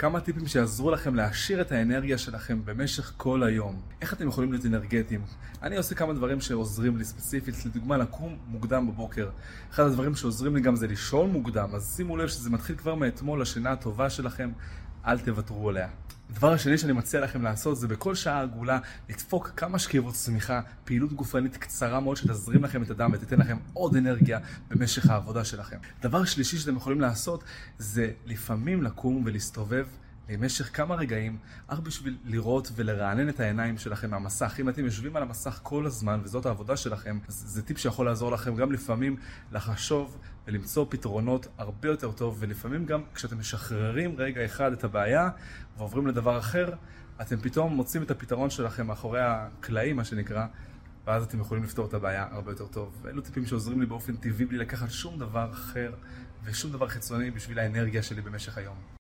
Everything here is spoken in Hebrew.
כמה טיפים שיעזרו לכם להעשיר את האנרגיה שלכם במשך כל היום. איך אתם יכולים להיות אנרגטיים? אני עושה כמה דברים שעוזרים לי ספציפית, לדוגמה לקום מוקדם בבוקר. אחד הדברים שעוזרים לי גם זה לישון מוקדם, אז שימו לב שזה מתחיל כבר מאתמול, השינה הטובה שלכם, אל תוותרו עליה. הדבר השני שאני מציע לכם לעשות זה בכל שעה עגולה לדפוק כמה שכיבות צמיחה, פעילות גופנית קצרה מאוד שתזרים לכם את הדם ותיתן לכם עוד אנרגיה במשך העבודה שלכם. דבר שלישי שאתם יכולים לעשות זה לפעמים לקום ולהסתובב למשך כמה רגעים, רק בשביל לראות ולרענן את העיניים שלכם מהמסך. אם אתם יושבים על המסך כל הזמן וזאת העבודה שלכם, אז זה טיפ שיכול לעזור לכם גם לפעמים לחשוב ולמצוא פתרונות הרבה יותר טוב, ולפעמים גם כשאתם משחררים רגע אחד את הבעיה ועוברים לדבר אחר, אתם פתאום מוצאים את הפתרון שלכם מאחורי הקלעים, מה שנקרא, ואז אתם יכולים לפתור את הבעיה הרבה יותר טוב. אלו טיפים שעוזרים לי באופן טבעי בלי לקחת שום דבר אחר ושום דבר חיצוני בשביל האנרגיה שלי במשך היום.